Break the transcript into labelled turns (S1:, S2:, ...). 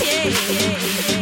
S1: yeah, yeah.